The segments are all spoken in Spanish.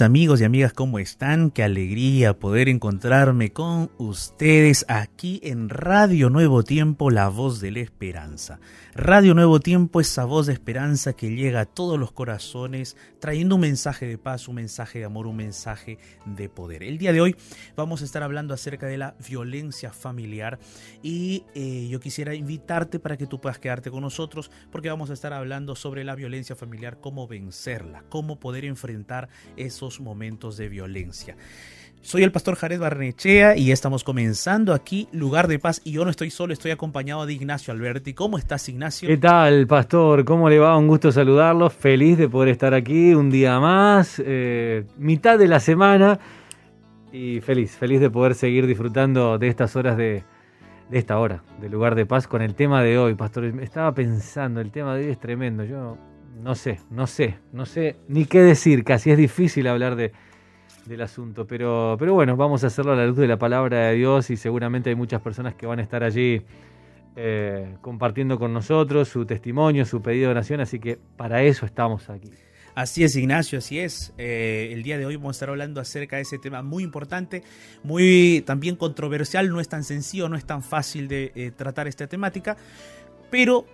amigos y amigas, ¿cómo están? Qué alegría poder encontrarme con ustedes aquí en Radio Nuevo Tiempo, la voz de la esperanza. Radio Nuevo Tiempo, esa voz de esperanza que llega a todos los corazones, trayendo un mensaje de paz, un mensaje de amor, un mensaje de poder. El día de hoy vamos a estar hablando acerca de la violencia familiar y eh, yo quisiera invitarte para que tú puedas quedarte con nosotros porque vamos a estar hablando sobre la violencia familiar, cómo vencerla, cómo poder enfrentar esos momentos de violencia. Soy el pastor Jared Barnechea y estamos comenzando aquí Lugar de Paz y yo no estoy solo, estoy acompañado de Ignacio Alberti. ¿Cómo estás Ignacio? ¿Qué tal pastor? ¿Cómo le va? Un gusto saludarlo, feliz de poder estar aquí un día más, eh, mitad de la semana y feliz, feliz de poder seguir disfrutando de estas horas de, de esta hora, de Lugar de Paz con el tema de hoy, pastor. Estaba pensando, el tema de hoy es tremendo, yo no sé, no sé, no sé ni qué decir, casi es difícil hablar de del asunto. Pero, pero bueno, vamos a hacerlo a la luz de la palabra de Dios y seguramente hay muchas personas que van a estar allí eh, compartiendo con nosotros su testimonio, su pedido de oración, así que para eso estamos aquí. Así es, Ignacio, así es. Eh, el día de hoy vamos a estar hablando acerca de ese tema muy importante, muy también controversial, no es tan sencillo, no es tan fácil de eh, tratar esta temática, pero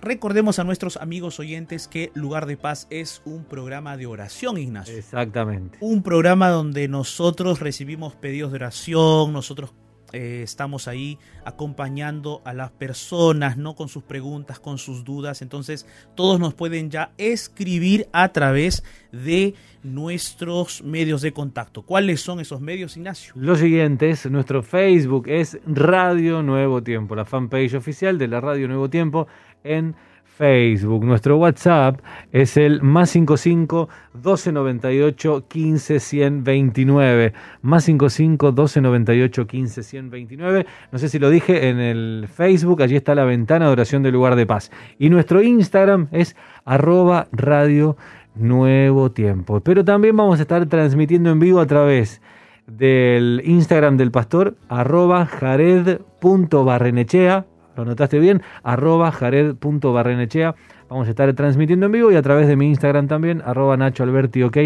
Recordemos a nuestros amigos oyentes que Lugar de Paz es un programa de oración, Ignacio. Exactamente. Un programa donde nosotros recibimos pedidos de oración, nosotros eh, estamos ahí acompañando a las personas, ¿no? Con sus preguntas, con sus dudas. Entonces, todos nos pueden ya escribir a través de nuestros medios de contacto. ¿Cuáles son esos medios, Ignacio? Los siguientes, nuestro Facebook es Radio Nuevo Tiempo, la fanpage oficial de la Radio Nuevo Tiempo en Facebook. Nuestro WhatsApp es el más 55 1298 15 129. Más 55 1298 15 129. No sé si lo dije en el Facebook, allí está la ventana de oración del lugar de paz. Y nuestro Instagram es arroba radio nuevo tiempo. Pero también vamos a estar transmitiendo en vivo a través del Instagram del pastor arroba jared.barrenechea lo notaste bien, arroba jared.barrenechea. Vamos a estar transmitiendo en vivo y a través de mi Instagram también, arroba Nacho Alberti, ok.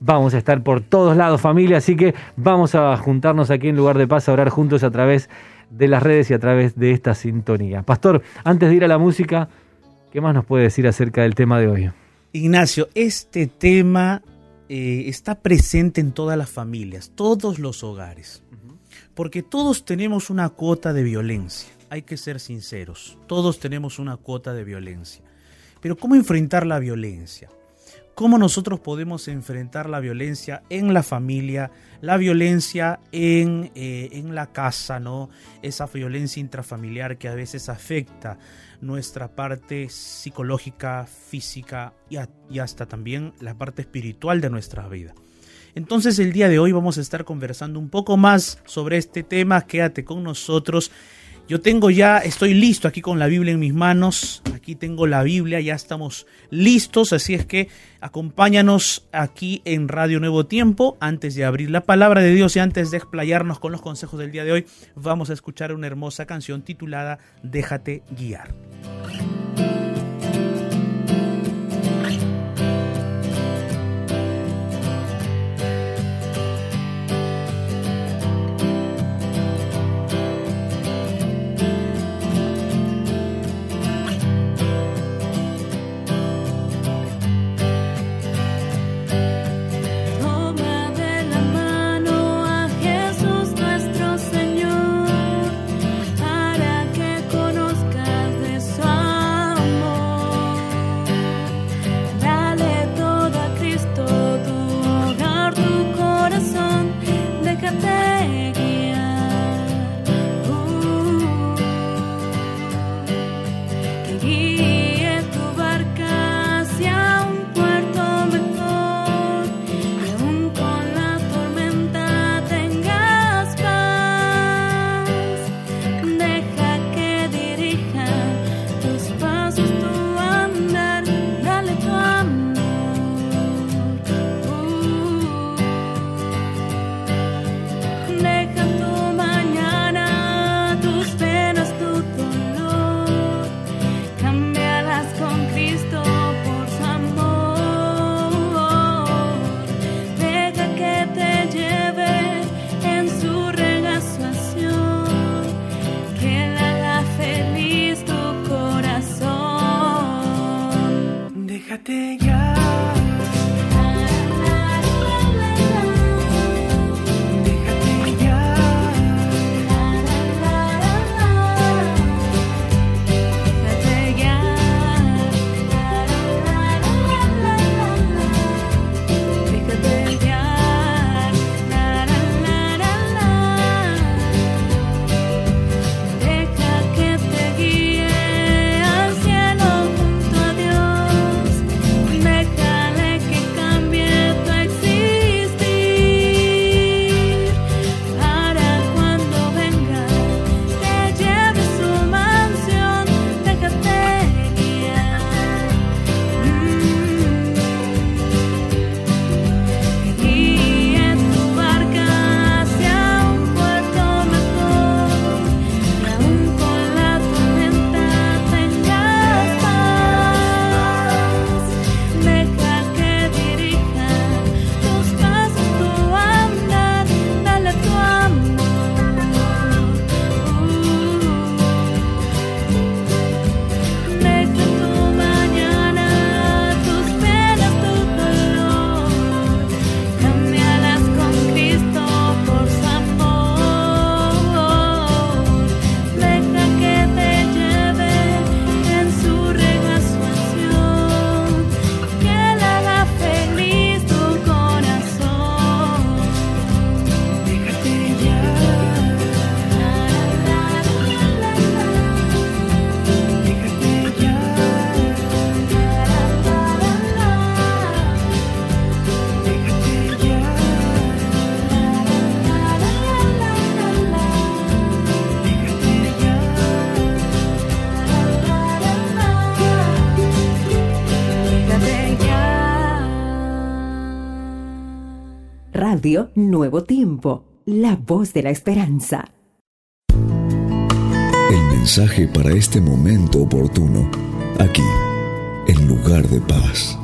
Vamos a estar por todos lados, familia, así que vamos a juntarnos aquí en lugar de paz a orar juntos a través de las redes y a través de esta sintonía. Pastor, antes de ir a la música, ¿qué más nos puede decir acerca del tema de hoy? Ignacio, este tema eh, está presente en todas las familias, todos los hogares, porque todos tenemos una cuota de violencia hay que ser sinceros, todos tenemos una cuota de violencia. Pero ¿cómo enfrentar la violencia? ¿Cómo nosotros podemos enfrentar la violencia en la familia, la violencia en, eh, en la casa, ¿no? Esa violencia intrafamiliar que a veces afecta nuestra parte psicológica, física y, y hasta también la parte espiritual de nuestra vida. Entonces el día de hoy vamos a estar conversando un poco más sobre este tema. Quédate con nosotros yo tengo ya, estoy listo aquí con la Biblia en mis manos. Aquí tengo la Biblia, ya estamos listos. Así es que acompáñanos aquí en Radio Nuevo Tiempo. Antes de abrir la palabra de Dios y antes de explayarnos con los consejos del día de hoy, vamos a escuchar una hermosa canción titulada Déjate guiar. Nuevo Tiempo, la voz de la esperanza. El mensaje para este momento oportuno, aquí, en lugar de paz.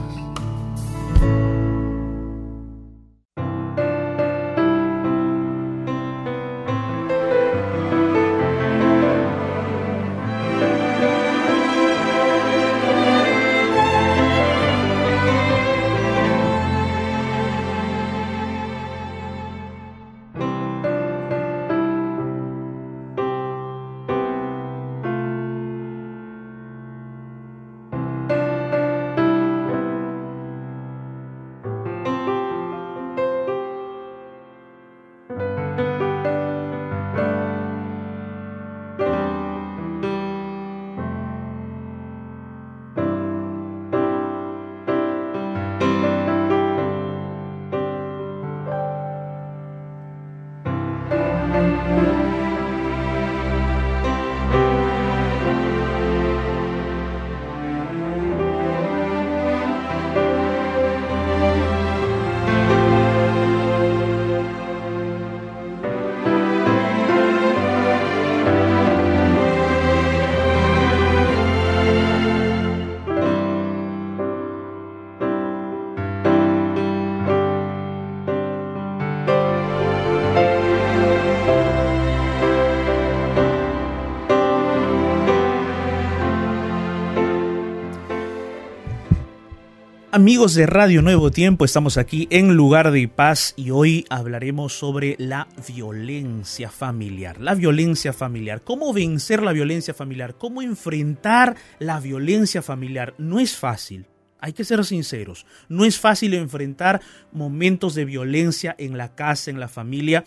Amigos de Radio Nuevo Tiempo, estamos aquí en Lugar de Paz y hoy hablaremos sobre la violencia familiar. La violencia familiar, cómo vencer la violencia familiar, cómo enfrentar la violencia familiar. No es fácil, hay que ser sinceros, no es fácil enfrentar momentos de violencia en la casa, en la familia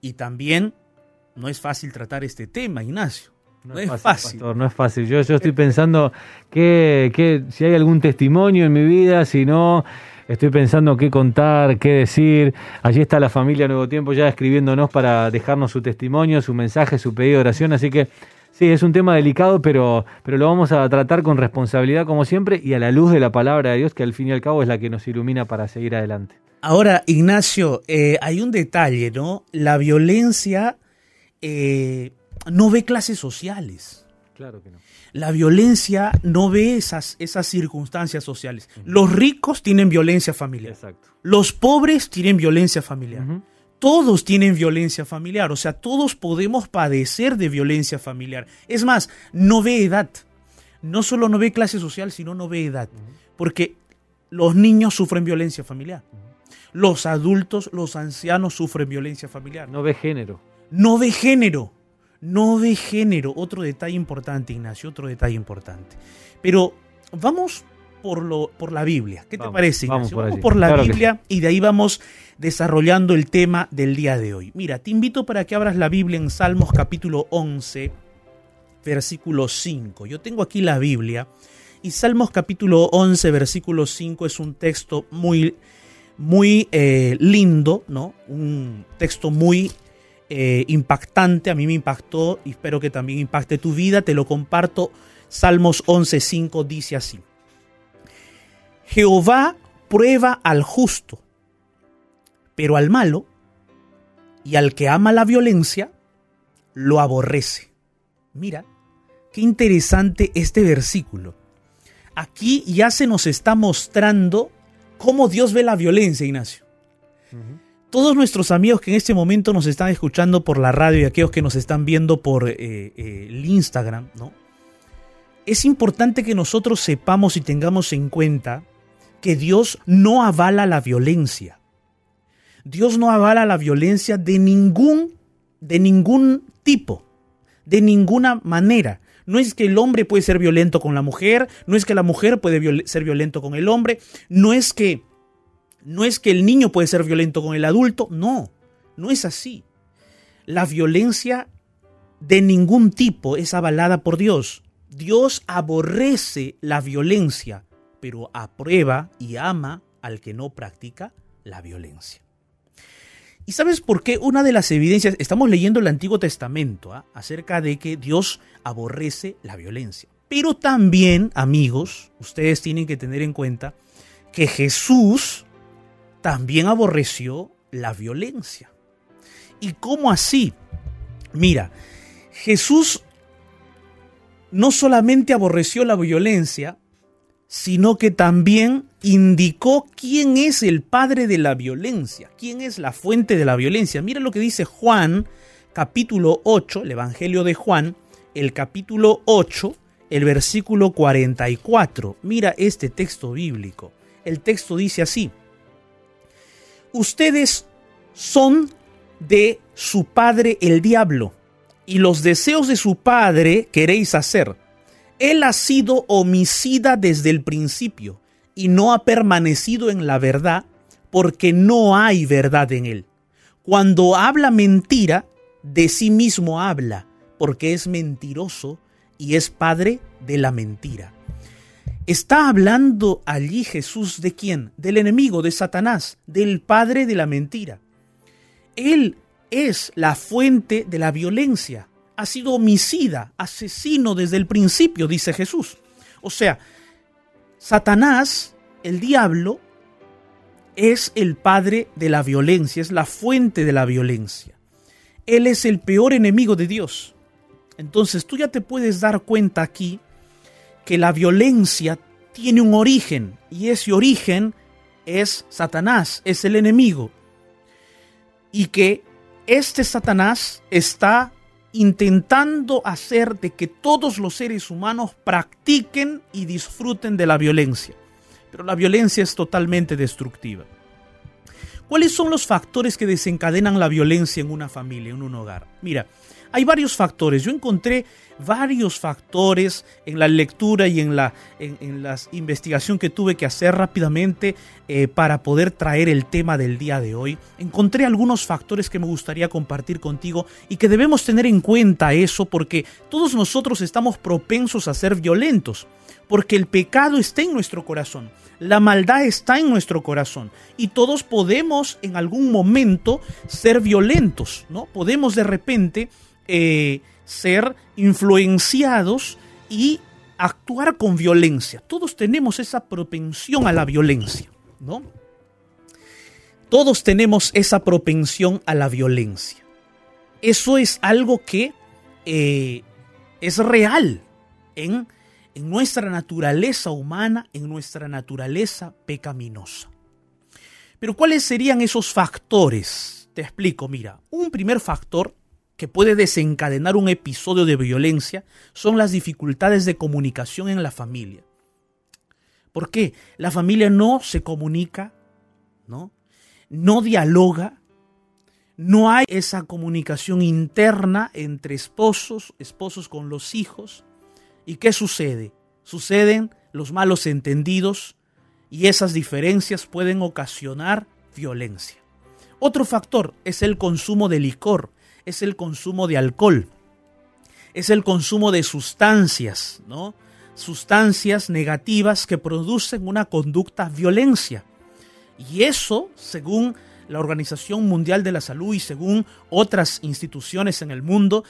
y también no es fácil tratar este tema, Ignacio. No, es fácil. no es fácil. Yo, yo estoy pensando que, si hay algún testimonio en mi vida, si no, estoy pensando qué contar, qué decir. Allí está la familia Nuevo Tiempo ya escribiéndonos para dejarnos su testimonio, su mensaje, su pedido de oración. Así que sí, es un tema delicado, pero, pero lo vamos a tratar con responsabilidad como siempre y a la luz de la palabra de Dios, que al fin y al cabo es la que nos ilumina para seguir adelante. Ahora, Ignacio, eh, hay un detalle, ¿no? La violencia... Eh, no ve clases sociales. Claro que no. La violencia no ve esas, esas circunstancias sociales. Los ricos tienen violencia familiar. Exacto. Los pobres tienen violencia familiar. Todos tienen violencia familiar. O sea, todos podemos padecer de violencia familiar. Es más, no ve edad. No solo no ve clase social, sino no ve edad. Porque los niños sufren violencia familiar. Los adultos, los ancianos sufren violencia familiar. No ve género. No ve género. No ve género. Otro detalle importante, Ignacio, otro detalle importante. Pero vamos por, lo, por la Biblia. ¿Qué te parece, vamos Ignacio? por Vamos por la Claro Biblia y de ahí vamos desarrollando el tema del día de hoy. Mira, te invito para que abras la Biblia en Salmos capítulo 11, versículo 5. Yo tengo aquí la Biblia y Salmos capítulo 11, versículo 5 es un texto muy, muy eh, lindo, ¿no? Un texto muy eh, impactante, a mí me impactó y espero que también impacte tu vida, te lo comparto. Salmos 11, 5 dice así. Jehová prueba al justo, pero al malo y al que ama la violencia, lo aborrece. Mira, qué interesante este versículo. Aquí ya se nos está mostrando cómo Dios ve la violencia, Ignacio. Todos nuestros amigos que en este momento nos están escuchando por la radio y aquellos que nos están viendo por eh, eh, el Instagram, ¿no? Es importante que nosotros sepamos y tengamos en cuenta que Dios no avala la violencia. Dios no avala la violencia de ningún, de ningún tipo, de ninguna manera. No es que el hombre puede ser violento con la mujer, no es que la mujer puede ser violento con el hombre, no es que no es que el niño puede ser violento con el adulto, no, no es así. La violencia de ningún tipo es avalada por Dios. Dios aborrece la violencia, pero aprueba y ama al que no practica la violencia. ¿Y sabes por qué? Una de las evidencias, estamos leyendo el Antiguo Testamento ¿ah? acerca de que Dios aborrece la violencia. Pero también, amigos, ustedes tienen que tener en cuenta que Jesús también aborreció la violencia. ¿Y cómo así? Mira, Jesús no solamente aborreció la violencia, sino que también indicó quién es el padre de la violencia, quién es la fuente de la violencia. Mira lo que dice Juan, capítulo 8, el Evangelio de Juan, el capítulo 8, el versículo 44. Mira este texto bíblico. El texto dice así, ustedes son de su padre el diablo, y los deseos de su padre queréis hacer. Él ha sido homicida desde el principio y no ha permanecido en la verdad porque no hay verdad en él. Cuando habla mentira, de sí mismo habla porque es mentiroso y es padre de la mentira. Está hablando allí Jesús de quién? Del enemigo, de Satanás, del padre de la mentira. Él es la fuente de la violencia ha sido homicida, asesino desde el principio, dice Jesús. O sea, Satanás, el diablo, es el padre de la violencia, es la fuente de la violencia. Él es el peor enemigo de Dios. Entonces tú ya te puedes dar cuenta aquí que la violencia tiene un origen y ese origen es Satanás, es el enemigo. Y que este Satanás está intentando hacer de que todos los seres humanos practiquen y disfruten de la violencia. Pero la violencia es totalmente destructiva. ¿Cuáles son los factores que desencadenan la violencia en una familia, en un hogar? Mira, hay varios factores. Yo encontré varios factores en la lectura y en la en, en la investigación que tuve que hacer rápidamente eh, para poder traer el tema del día de hoy. Encontré algunos factores que me gustaría compartir contigo y que debemos tener en cuenta eso porque todos nosotros estamos propensos a ser violentos. Porque el pecado está en nuestro corazón, la maldad está en nuestro corazón y todos podemos en algún momento ser violentos, ¿no? Podemos de repente eh, ser influenciados y actuar con violencia. Todos tenemos esa propensión a la violencia, ¿no? Todos tenemos esa propensión a la violencia. Eso es algo que eh, es real en, en nuestra naturaleza humana, en nuestra naturaleza pecaminosa. Pero ¿cuáles serían esos factores? Te explico, mira, un primer factor que puede desencadenar un episodio de violencia son las dificultades de comunicación en la familia. ¿Por qué? La familia no se comunica, ¿no? No dialoga, no hay esa comunicación interna entre esposos, esposos con los hijos. ¿Y qué sucede? Suceden los malos entendidos y esas diferencias pueden ocasionar violencia. Otro factor es el consumo de licor, es el consumo de alcohol, es el consumo de sustancias, ¿no? Sustancias negativas que producen una conducta violencia. Y eso, según la Organización Mundial de la Salud y según otras instituciones en el mundo,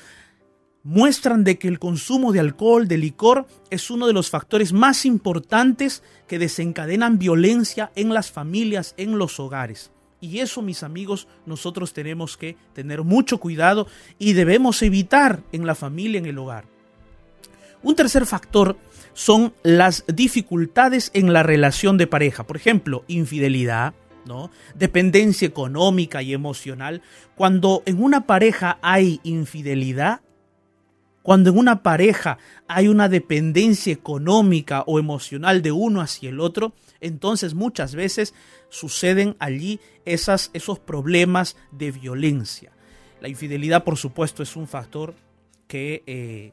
muestran de que el consumo de alcohol, de licor, es uno de los factores más importantes que desencadenan violencia en las familias, en los hogares. Y eso, mis amigos, nosotros tenemos que tener mucho cuidado y debemos evitar en la familia, en el hogar. Un tercer factor son las dificultades en la relación de pareja. Por ejemplo, infidelidad, ¿no? Dependencia económica y emocional. Cuando en una pareja hay infidelidad, cuando en una pareja hay una dependencia económica o emocional de uno hacia el otro, entonces muchas veces suceden allí esos problemas de violencia. La infidelidad, por supuesto, es un factor que, eh,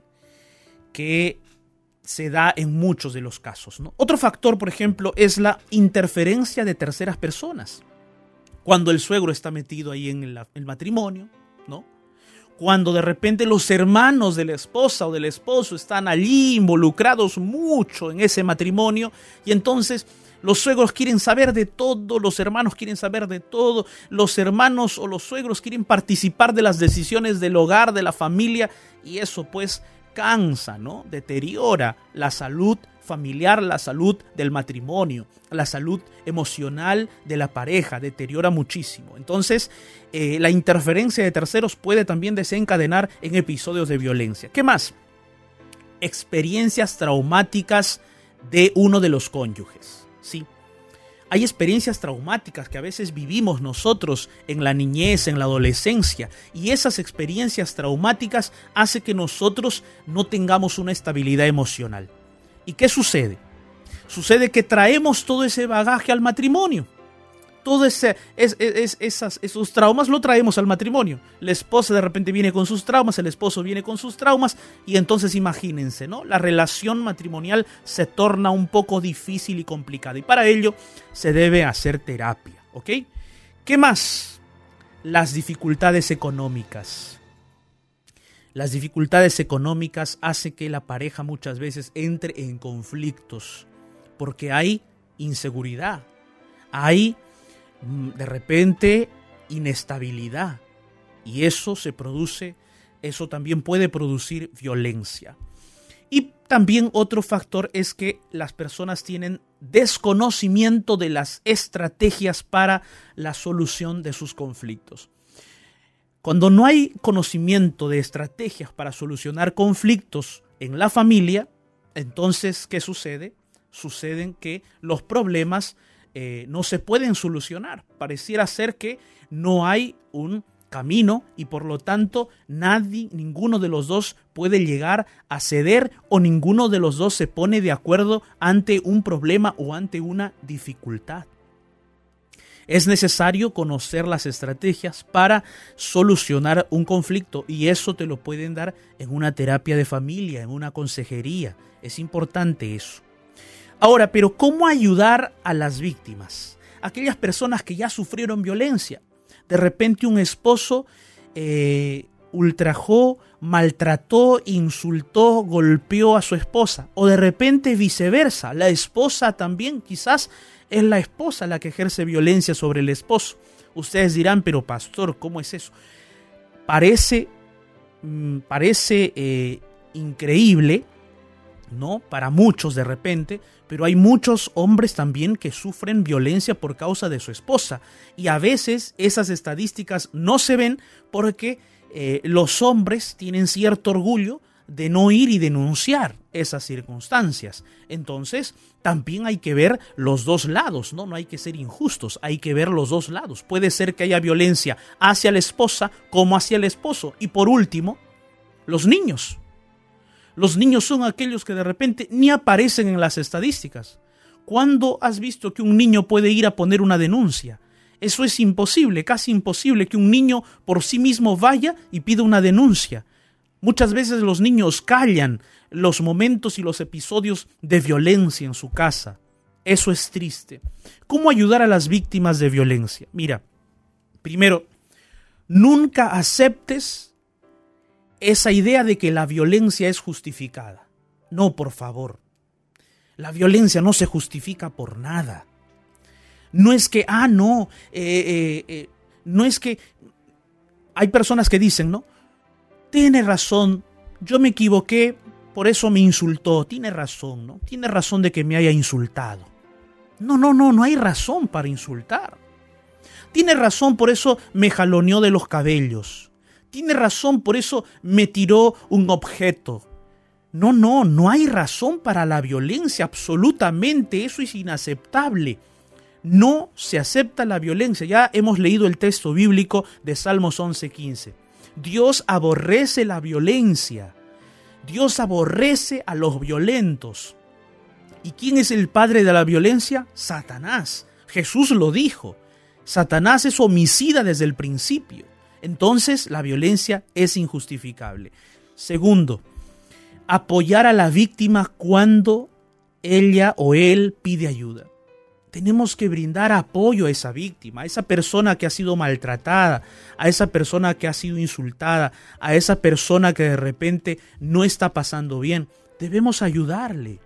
que se da en muchos de los casos. Otro factor, por ejemplo, es la interferencia de terceras personas. Cuando el suegro está metido ahí en el matrimonio. Cuando de repente los hermanos de la esposa o del esposo están allí involucrados mucho en ese matrimonio y entonces los suegros quieren saber de todo, los hermanos quieren saber de todo, los hermanos o los suegros quieren participar de las decisiones del hogar, de la familia, y eso pues cansa, ¿no? Deteriora la salud familiar, la salud del matrimonio, la salud emocional de la pareja, deteriora muchísimo. Entonces, eh, la interferencia de terceros puede también desencadenar en episodios de violencia. ¿Qué más? Experiencias traumáticas de uno de los cónyuges. Sí. Hay experiencias traumáticas que a veces vivimos nosotros en la niñez, en la adolescencia, y esas experiencias traumáticas hacen que nosotros no tengamos una estabilidad emocional. ¿Y qué sucede? Sucede que traemos todo ese bagaje al matrimonio todo ese, es, esas, esos traumas lo traemos al matrimonio. La esposa de repente viene con sus traumas, el esposo viene con sus traumas y entonces imagínense, ¿no? La relación matrimonial se torna un poco difícil y complicada y para ello se debe hacer terapia, ¿ok? ¿Qué más? Las dificultades económicas. Las dificultades económicas hacen que la pareja muchas veces entre en conflictos porque hay inseguridad, hay de repente inestabilidad y eso se produce, eso también puede producir violencia. Y también otro factor es que las personas tienen desconocimiento de las estrategias para la solución de sus conflictos. Cuando no hay conocimiento de estrategias para solucionar conflictos en la familia, entonces, ¿qué sucede? Suceden que los problemas eh, no se pueden solucionar. Pareciera ser que no hay un camino y por lo tanto nadie, ninguno de los dos puede llegar a ceder o ninguno de los dos se pone de acuerdo ante un problema o ante una dificultad. Es necesario conocer las estrategias para solucionar un conflicto y eso te lo pueden dar en una terapia de familia, en una consejería. Es importante eso. Ahora, pero ¿cómo ayudar a las víctimas? Aquellas personas que ya sufrieron violencia. De repente un esposo eh, ultrajó, maltrató, insultó, golpeó a su esposa. O de repente viceversa, la esposa también quizás es la esposa la que ejerce violencia sobre el esposo. Ustedes dirán, pero pastor, ¿cómo es eso? Parece, mm, parece eh, increíble, ¿no? Para muchos de repente, pero hay muchos hombres también que sufren violencia por causa de su esposa. Y a veces esas estadísticas no se ven porque eh, los hombres tienen cierto orgullo de no ir y denunciar esas circunstancias. Entonces, también hay que ver los dos lados, ¿no? No hay que ser injustos, hay que ver los dos lados. Puede ser que haya violencia hacia la esposa como hacia el esposo. Y por último, los niños. Los niños son aquellos que de repente ni aparecen en las estadísticas. ¿Cuándo has visto que un niño puede ir a poner una denuncia? Eso es imposible, casi imposible que un niño por sí mismo vaya y pida una denuncia. Muchas veces los niños callan los momentos y los episodios de violencia en su casa. Eso es triste. ¿Cómo ayudar a las víctimas de violencia? Mira, primero, nunca aceptes esa idea de que la violencia es justificada. No, por favor. La violencia no se justifica por nada. No es que, ah, no, eh, eh, eh, no es que... Hay personas que dicen, ¿no? Tiene razón, yo me equivoqué, por eso me insultó. Tiene razón, ¿no? Tiene razón de que me haya insultado. No, no, no, no hay razón para insultar. Tiene razón, por eso me jaloneó de los cabellos. Tiene razón, por eso me tiró un objeto. No, no, no hay razón para la violencia, absolutamente, eso es inaceptable. No se acepta la violencia. Ya hemos leído el texto bíblico de Salmos 11:15. Dios aborrece la violencia. Dios aborrece a los violentos. ¿Y quién es el padre de la violencia? Satanás. Jesús lo dijo. Satanás es homicida desde el principio. Entonces la violencia es injustificable. Segundo, apoyar a la víctima cuando ella o él pide ayuda. Tenemos que brindar apoyo a esa víctima, a esa persona que ha sido maltratada, a esa persona que ha sido insultada, a esa persona que de repente no está pasando bien. Debemos ayudarle.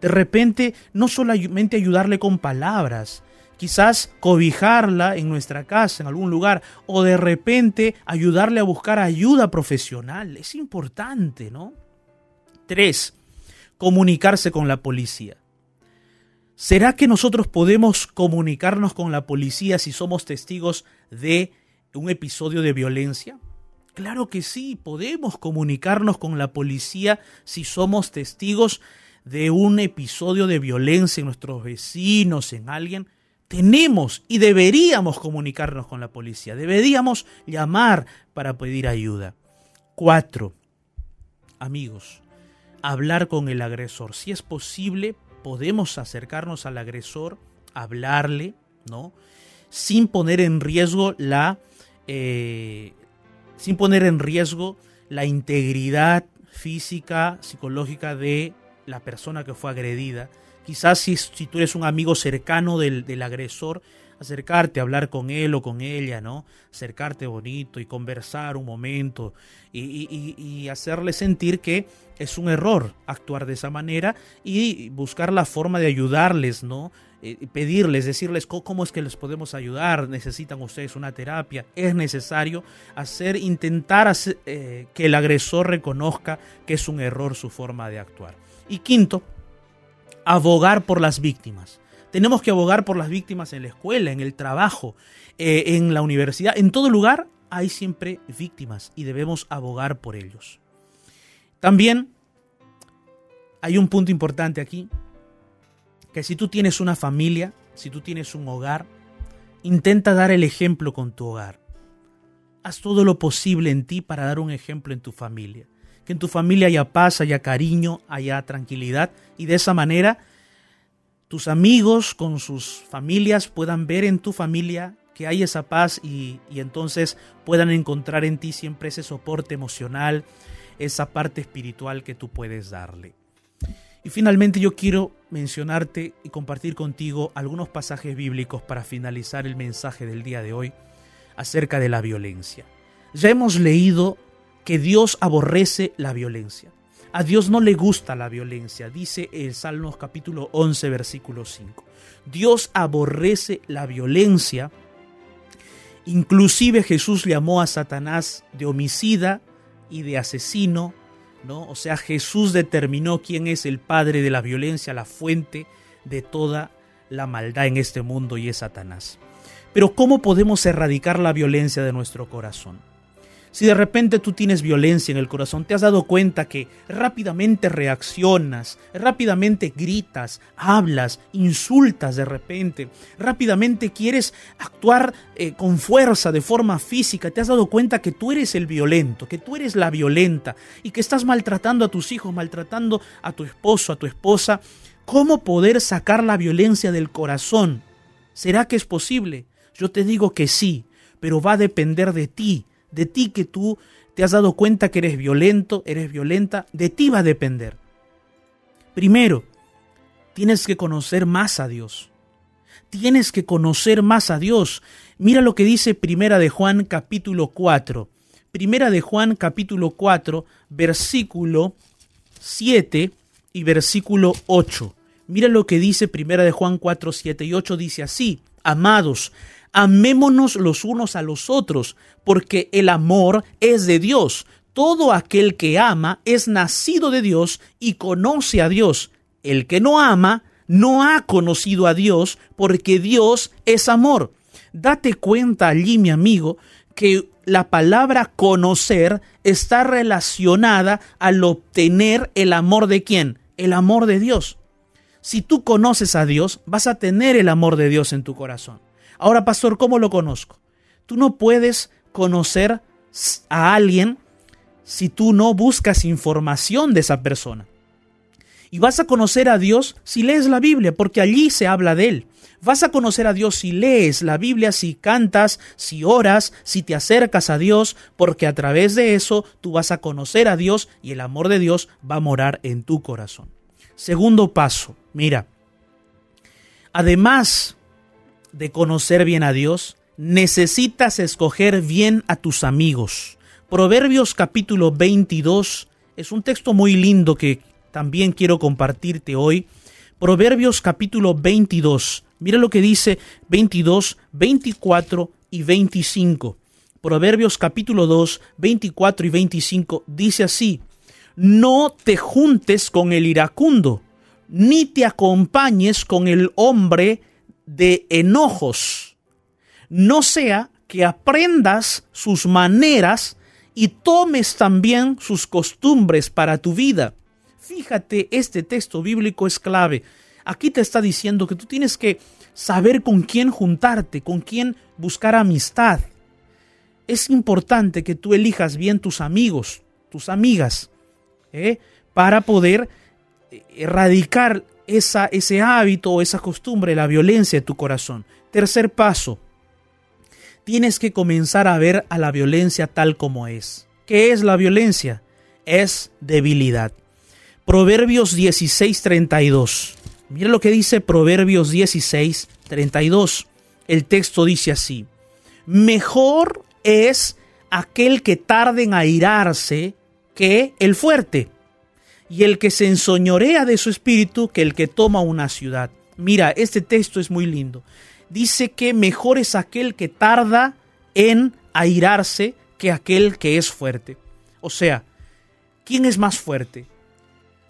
De repente, no solamente ayudarle con palabras, quizás cobijarla en nuestra casa, en algún lugar, o de repente ayudarle a buscar ayuda profesional. Es importante, ¿no? Tres, comunicarse con la policía. ¿Será que nosotros podemos comunicarnos con la policía si somos testigos de un episodio de violencia? Claro que sí, podemos comunicarnos con la policía si somos testigos de un episodio de violencia en nuestros vecinos, en alguien. Tenemos y deberíamos comunicarnos con la policía, deberíamos llamar para pedir ayuda. Cuatro, amigos, hablar con el agresor. Si es posible, podemos acercarnos al agresor, hablarle, ¿no? Sin poner en riesgo la, eh, sin poner en riesgo la integridad física, psicológica de la persona que fue agredida. Quizás si, si tú eres un amigo cercano del, del agresor, acercarte, hablar con él o con ella, ¿no? Acercarte bonito y conversar un momento y, hacerle sentir que es un error actuar de esa manera y buscar la forma de ayudarles, ¿no? Eh, pedirles, decirles cómo es que les podemos ayudar, necesitan ustedes una terapia, es necesario hacer, intentar eh, que el agresor reconozca que es un error su forma de actuar. Y quinto, abogar por las víctimas. Tenemos que abogar por las víctimas en la escuela, en el trabajo, eh, en la universidad, en todo lugar hay siempre víctimas y debemos abogar por ellos. También hay un punto importante aquí, que si tú tienes una familia, si tú tienes un hogar, intenta dar el ejemplo con tu hogar. Haz todo lo posible en ti para dar un ejemplo en tu familia. Que en tu familia haya paz, haya cariño, haya tranquilidad y de esa manera tus amigos con sus familias puedan ver en tu familia que hay esa paz y, entonces puedan encontrar en ti siempre ese soporte emocional, esa parte espiritual que tú puedes darle. Y finalmente yo quiero mencionarte y compartir contigo algunos pasajes bíblicos para finalizar el mensaje del día de hoy acerca de la violencia. Ya hemos leído que Dios aborrece la violencia. A Dios no le gusta la violencia, dice el Salmos capítulo 11, versículo 5. Dios aborrece la violencia. Inclusive Jesús llamó a Satanás de homicida y de asesino, ¿no? O sea, Jesús determinó quién es el padre de la violencia, la fuente de toda la maldad en este mundo y es Satanás. Pero ¿cómo podemos erradicar la violencia de nuestro corazón? Si de repente tú tienes violencia en el corazón, te has dado cuenta que rápidamente reaccionas, rápidamente gritas, hablas, insultas de repente, rápidamente quieres actuar eh, con fuerza, de forma física, te has dado cuenta que tú eres el violento, que tú eres la violenta y que estás maltratando a tus hijos, maltratando a tu esposo, a tu esposa, ¿Cómo poder sacar la violencia del corazón? ¿Será que es posible? Yo te digo que sí, pero va a depender de ti, de ti que tú te has dado cuenta que eres violento, eres violenta, de ti va a depender. Primero, tienes que conocer más a Dios. Tienes que conocer más a Dios. Mira lo que dice Primera de Juan capítulo 4. Primera de Juan capítulo 4, versículo 7 y versículo 8. Mira lo que dice Primera de Juan 4, 7 y 8. Dice así, amados, amémonos los unos a los otros, porque el amor es de Dios. Todo aquel que ama es nacido de Dios y conoce a Dios. El que no ama no ha conocido a Dios, porque Dios es amor. Date cuenta allí, mi amigo, que la palabra conocer está relacionada al obtener el amor de quién? El amor de Dios. Si tú conoces a Dios, vas a tener el amor de Dios en tu corazón. Ahora, pastor, ¿cómo lo conozco? Tú no puedes conocer a alguien si tú no buscas información de esa persona. Y vas a conocer a Dios si lees la Biblia, porque allí se habla de Él. Vas a conocer a Dios si lees la Biblia, si cantas, si oras, si te acercas a Dios, porque a través de eso tú vas a conocer a Dios y el amor de Dios va a morar en tu corazón. Segundo paso, mira, además de conocer bien a Dios, necesitas escoger bien a tus amigos. Proverbios capítulo 22 es un texto muy lindo que también quiero compartirte hoy. Proverbios capítulo 22. Mira lo que dice 22, 24 y 25. Proverbios capítulo 2, 24 y 25 dice así, no te juntes con el iracundo, ni te acompañes con el hombre de enojos, no sea que aprendas sus maneras y tomes también sus costumbres para tu vida. Fíjate, este texto bíblico es clave. Aquí te está diciendo que tú tienes que saber con quién juntarte, con quién buscar amistad. Es importante que tú elijas bien tus amigos, tus amigas, ¿eh? para poder erradicar esa, ese hábito o esa costumbre, la violencia de tu corazón. Tercer paso, tienes que comenzar a ver a la violencia tal como es. ¿Qué es la violencia? Es debilidad. Proverbios 16:32. Mira lo que dice Proverbios 16:32. El texto dice así: Mejor es aquel que tarde en airarse que el fuerte, y el que se ensoñorea de su espíritu que el que toma una ciudad. Mira, este texto es muy lindo. Dice que mejor es aquel que tarda en airarse que aquel que es fuerte. O sea, ¿quién es más fuerte?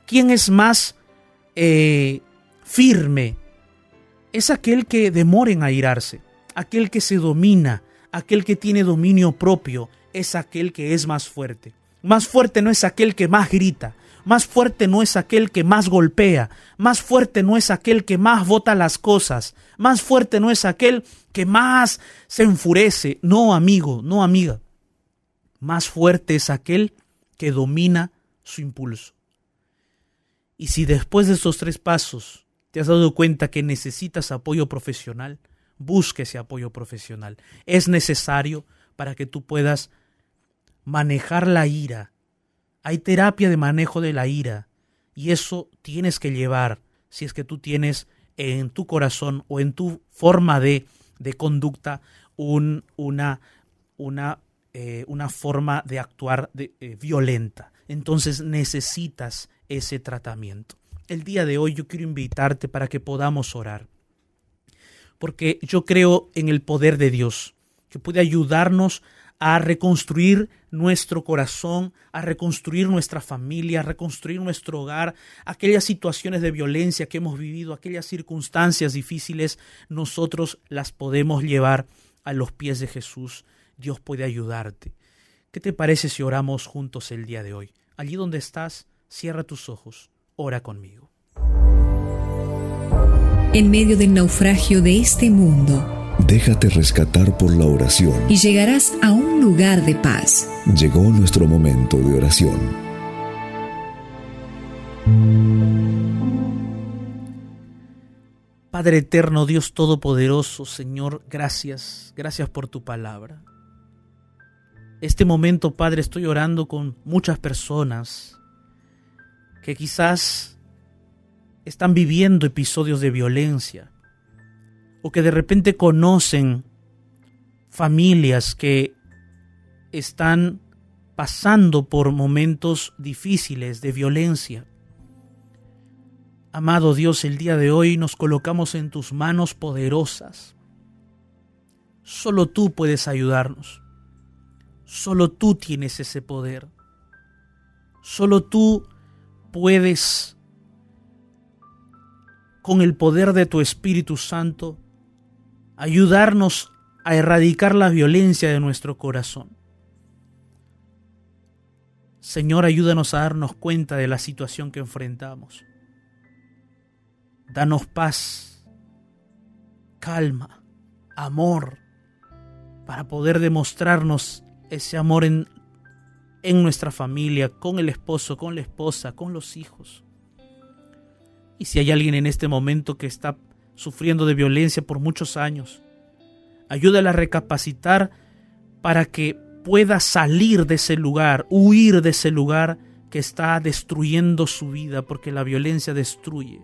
¿Quién es más eh, firme? Es aquel que demora en airarse, aquel que se domina, aquel que tiene dominio propio, es aquel que es más fuerte. Más fuerte no es aquel que más grita, más fuerte no es aquel que más golpea, más fuerte no es aquel que más vota las cosas, más fuerte no es aquel que más se enfurece. No, amigo, no, amiga. Más fuerte es aquel que domina su impulso. Y si después de estos tres pasos te has dado cuenta que necesitas apoyo profesional, busque ese apoyo profesional. Es necesario para que tú puedas manejar la ira. Hay terapia de manejo de la ira y eso tienes que llevar si es que tú tienes en tu corazón o en tu forma de, de conducta un, una, una, eh, una, forma de actuar de, eh, violenta. Entonces necesitas ese tratamiento. El día de hoy yo quiero invitarte para que podamos orar. Porque yo creo en el poder de Dios, que puede ayudarnos a reconstruir nuestro corazón, a reconstruir nuestra familia, a reconstruir nuestro hogar, aquellas situaciones de violencia que hemos vivido, aquellas circunstancias difíciles, nosotros las podemos llevar a los pies de Jesús. Dios puede ayudarte. ¿Qué te parece si oramos juntos el día de hoy? Allí donde estás, Cierra tus ojos, ora conmigo. En medio del naufragio de este mundo, déjate rescatar por la oración y llegarás a un lugar de paz. Llegó nuestro momento de oración. Padre eterno, Dios Todopoderoso, Señor, gracias, gracias por tu palabra. Este momento, Padre, estoy orando con muchas personas que quizás están viviendo episodios de violencia o que de repente conocen familias que están pasando por momentos difíciles de violencia. Amado Dios, el día de hoy nos colocamos en tus manos poderosas. Solo tú puedes ayudarnos. Solo tú tienes ese poder. Solo tú puedes, con el poder de tu Espíritu Santo, ayudarnos a erradicar la violencia de nuestro corazón. Señor, ayúdanos a darnos cuenta de la situación que enfrentamos. Danos paz, calma, amor, para poder demostrarnos ese amor en, en nuestra familia, con el esposo, con la esposa, con los hijos. Y si hay alguien en este momento que está sufriendo de violencia por muchos años, ayúdala a recapacitar para que pueda salir de ese lugar, huir de ese lugar que está destruyendo su vida, porque la violencia destruye.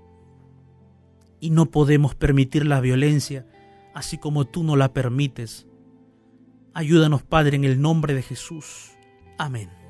Y no podemos permitir la violencia así como tú no la permites. Ayúdanos, Padre, en el nombre de Jesús. Amén.